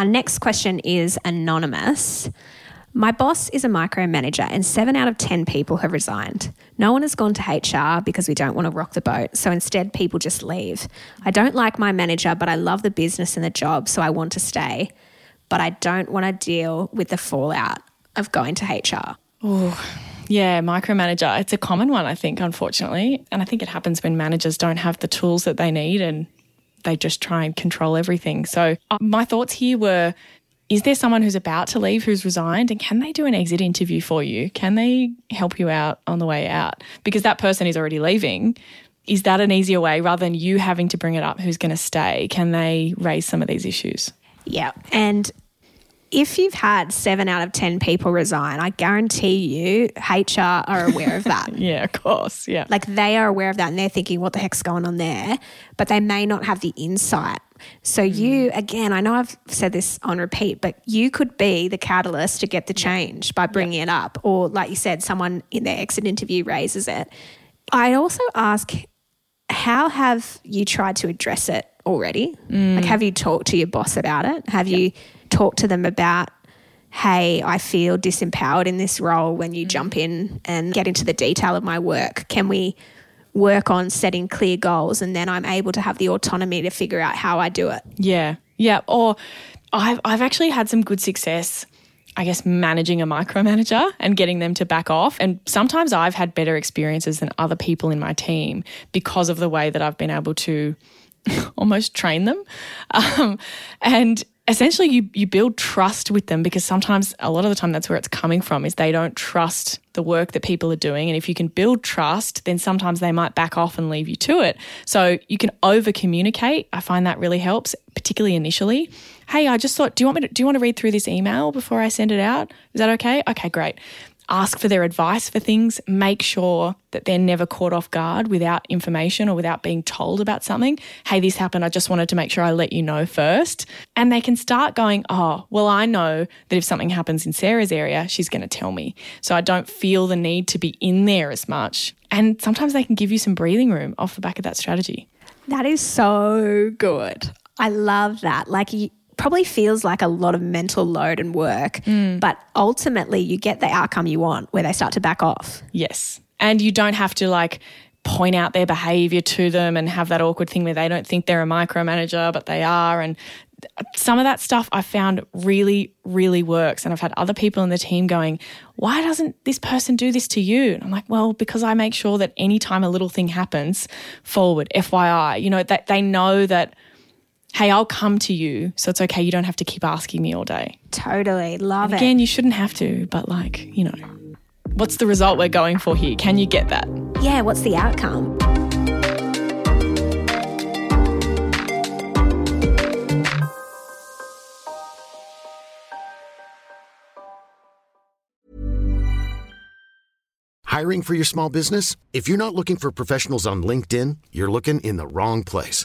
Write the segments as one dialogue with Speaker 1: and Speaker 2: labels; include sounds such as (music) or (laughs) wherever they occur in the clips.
Speaker 1: our next question is anonymous. My boss is a micromanager, and seven out of 10 people have resigned. No one has gone to HR because we don't want to rock the boat, so instead, people just leave. I don't like my manager, but I love the business and the job, so I want to stay. But I don't want to deal with the fallout of going to HR.
Speaker 2: Oh, yeah, micromanager. It's a common one, I think, unfortunately. And I think it happens when managers don't have the tools that they need and they just try and control everything. So, uh, my thoughts here were is there someone who's about to leave who's resigned and can they do an exit interview for you? Can they help you out on the way out? Because that person is already leaving. Is that an easier way rather than you having to bring it up who's going to stay? Can they raise some of these issues?
Speaker 1: Yeah. And if you've had seven out of 10 people resign, I guarantee you HR are aware of that. (laughs)
Speaker 2: yeah, of course. Yeah.
Speaker 1: Like they are aware of that and they're thinking, what the heck's going on there? But they may not have the insight so mm. you, again, I know I've said this on repeat, but you could be the catalyst to get the change by bringing it up. Or, like you said, someone in their exit interview raises it. I'd also ask, how have you tried to address it already? Mm. Like, have you talked to your boss about it? Have yep. you talked to them about, hey, I feel disempowered in this role when you mm. jump in and get into the detail of my work? Can we work on setting clear goals and then I'm able to have the autonomy to figure out how I do it.
Speaker 2: Yeah. Yeah. Or I've, I've actually had some good success, I guess, managing a micromanager and getting them to back off. And sometimes I've had better experiences than other people in my team because of the way that I've been able to (laughs) almost train them. Um, and essentially you you build trust with them because sometimes a lot of the time that's where it's coming from is they don't trust the work that people are doing. And if you can build trust then sometimes they might back off and leave you to it. So you can over communicate i find that really helps particularly initially. Hey i just thought do you want me to do you want to read through this email before i send it out? Is that okay? Okay great ask for their advice for things, make sure that they're never caught off guard without information or without being told about something. Hey, this happened. I just wanted to make sure I let you know first. And they can start going, oh, well, I know that if something happens in Sarah's area, she's going to tell me. So I don't feel the need to be in there as much. And sometimes they can give you some breathing room off the back of that strategy.
Speaker 1: That is so good. I love that. Like, probably feels like a lot of mental load and work, mm. but ultimately you get the outcome you want where they start to back off.
Speaker 2: Yes. And you don't have to like point out their behavior to them and have that awkward thing where they don't think they're a micromanager, but they are. And some of that stuff I found really, really works. And I've had other people in the team going, why doesn't this person do this to you? And I'm like, well, because I make sure that anytime a little thing happens, forward, FYI, you know, that they know that hey, I'll come to you. So it's okay. You don't have to keep asking me all day.
Speaker 1: Totally. Love
Speaker 2: and again, it. Again, you shouldn't have to, but like, you know, what's the result we're going for here? Can you get that?
Speaker 1: Yeah. What's the outcome?
Speaker 3: Hiring for your small business? If you're not looking for professionals on LinkedIn, you're looking in the wrong place.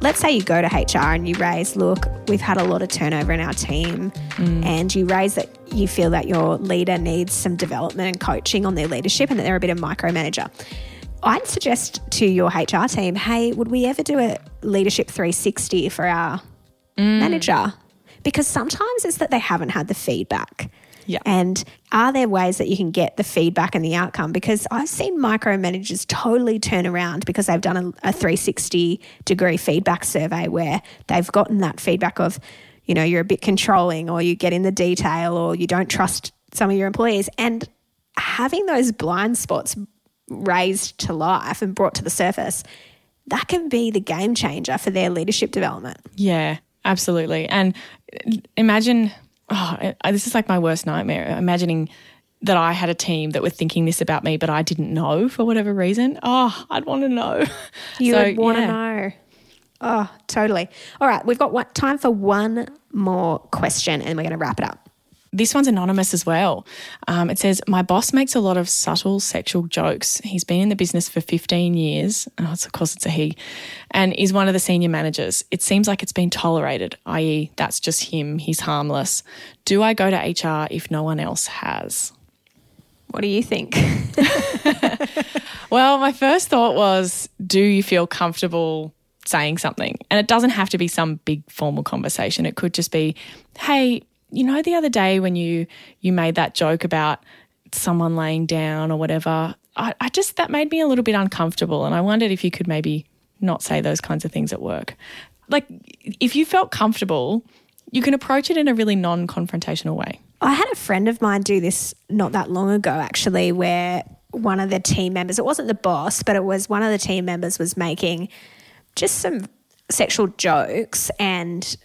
Speaker 1: Let's say you go to HR and you raise, look, we've had a lot of turnover in our team, mm. and you raise that you feel that your leader needs some development and coaching on their leadership and that they're a bit of micromanager. I'd suggest to your HR team, hey, would we ever do a leadership 360 for our mm. manager? Because sometimes it's that they haven't had the feedback.
Speaker 2: Yeah.
Speaker 1: And are there ways that you can get the feedback and the outcome? Because I've seen micromanagers totally turn around because they've done a, a 360 degree feedback survey where they've gotten that feedback of, you know, you're a bit controlling or you get in the detail or you don't trust some of your employees. And having those blind spots raised to life and brought to the surface, that can be the game changer for their leadership development.
Speaker 2: Yeah, absolutely. And imagine oh, uh, this is like my worst nightmare. Uh, imagining that I had a team that were thinking this about me, but I didn't know for whatever reason. Oh, I'd want to know. (laughs)
Speaker 1: You so, would want to yeah. know. Oh, totally. All right, we've got one, time for one more question and we're going to wrap it up.
Speaker 2: This one's anonymous as well. Um, it says, My boss makes a lot of subtle sexual jokes. He's been in the business for 15 years. Oh, of course, it's a he. And is one of the senior managers. It seems like it's been tolerated, i.e., that's just him. He's harmless. Do I go to HR if no one else has?
Speaker 1: What do you think? (laughs)
Speaker 2: well, my first thought was, Do you feel comfortable saying something? And it doesn't have to be some big formal conversation. It could just be, Hey, you know the other day when you you made that joke about someone laying down or whatever I, I just that made me a little bit uncomfortable and i wondered if you could maybe not say those kinds of things at work. Like if you felt comfortable you can approach it in a really non-confrontational way.
Speaker 1: I had a friend of mine do this not that long ago, actually, where one of the team members, it wasn't the boss, but it was one of the team members was making just some sexual jokes and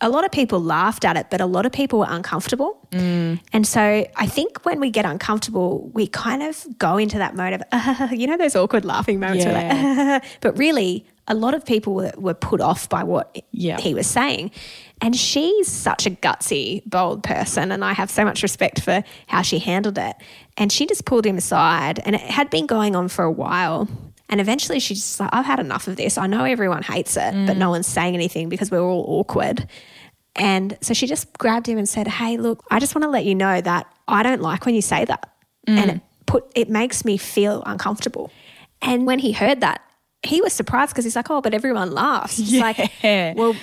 Speaker 1: a lot of people laughed at it, but a lot of people were uncomfortable.
Speaker 2: Mm.
Speaker 1: And so I think when we get uncomfortable, we kind of go into that mode of, uh, (laughs) you know, those awkward laughing moments. Where like, uh, (laughs) but really, a lot of people were, were put off by what
Speaker 2: Yeah.
Speaker 1: he was saying. And she's such a gutsy, bold person. And I have so much respect for how she handled it. And she just pulled him aside. And it had been going on for a while. And eventually she's just like, I've had enough of this. I know everyone hates it, but mm. no one's saying anything because we're all awkward. And so she just grabbed him and said, Hey, look, I just want to let you know that I don't like when you say that. And mm. it put it makes me feel uncomfortable. And when he heard that, he was surprised because he's like, Oh, but everyone laughs. It's (laughs)
Speaker 2: Yeah.
Speaker 1: like, well,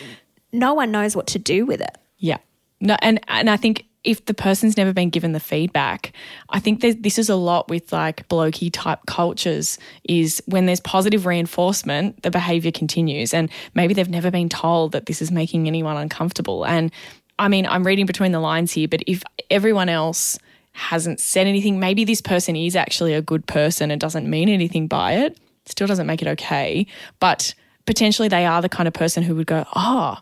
Speaker 1: no one knows what to do with it.
Speaker 2: Yeah. No, and and I think if the person's never been given the feedback, I think this is a lot with like blokey type cultures. Is when there's positive reinforcement, the behavior continues, and maybe they've never been told that this is making anyone uncomfortable. And I mean, I'm reading between the lines here, but if everyone else hasn't said anything, maybe this person is actually a good person and doesn't mean anything by it. Still doesn't make it okay, but potentially they are the kind of person who would go, "Oh,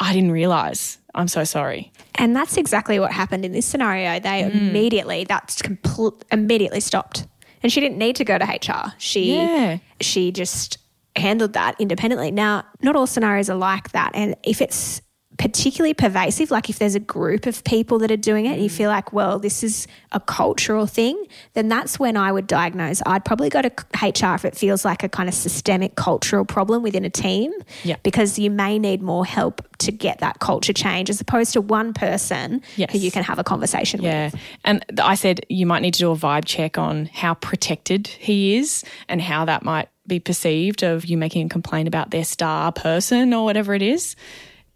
Speaker 2: I didn't realize. I'm so sorry."
Speaker 1: And that's exactly what happened in this scenario. They mm. immediately that's compl- immediately stopped, and she didn't need to go to HR. She
Speaker 2: Yeah.
Speaker 1: she just handled that independently. Now, not all scenarios are like that, and if it's particularly pervasive, like if there's a group of people that are doing it, and you mm. feel like, well, this is a cultural thing, then that's when I would diagnose. I'd probably go to HR if it feels like a kind of systemic cultural problem within a team,
Speaker 2: Yeah.
Speaker 1: because you may need more help to get that culture change as opposed to one person
Speaker 2: Yes.
Speaker 1: who you can have a conversation with.
Speaker 2: Yeah.
Speaker 1: with.
Speaker 2: And I said you might need to do a vibe check on how protected he is and how that might be perceived of you making a complaint about their star person or whatever it is.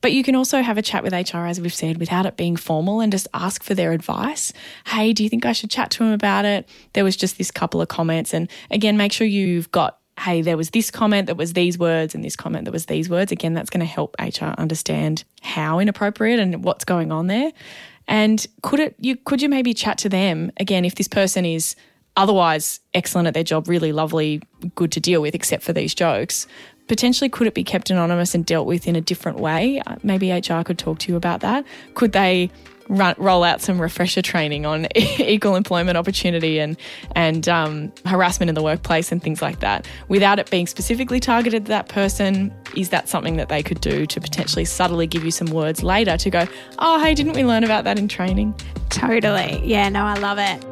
Speaker 2: But you can also have a chat with HR, as we've said, without it being formal and just ask for their advice. Hey, do you think I should chat to him about it? There was just this couple of comments. And again, make sure you've got, hey, there was this comment that was these words and this comment that was these words. Again, that's going to help HR understand how inappropriate and what's going on there. And could it you could you maybe chat to them again if this person is otherwise excellent at their job, really lovely, good to deal with, except for these jokes. Potentially, could it be kept anonymous and dealt with in a different way? Uh, Maybe HR could talk to you about that. Could they run, roll out some refresher training on (laughs) equal employment opportunity and and um, harassment in the workplace and things like that, without it being specifically targeted at that person? Is that something that they could do to potentially subtly give you some words later to go, oh, hey, didn't we learn about that in training?
Speaker 1: Totally. Yeah, no, I love it.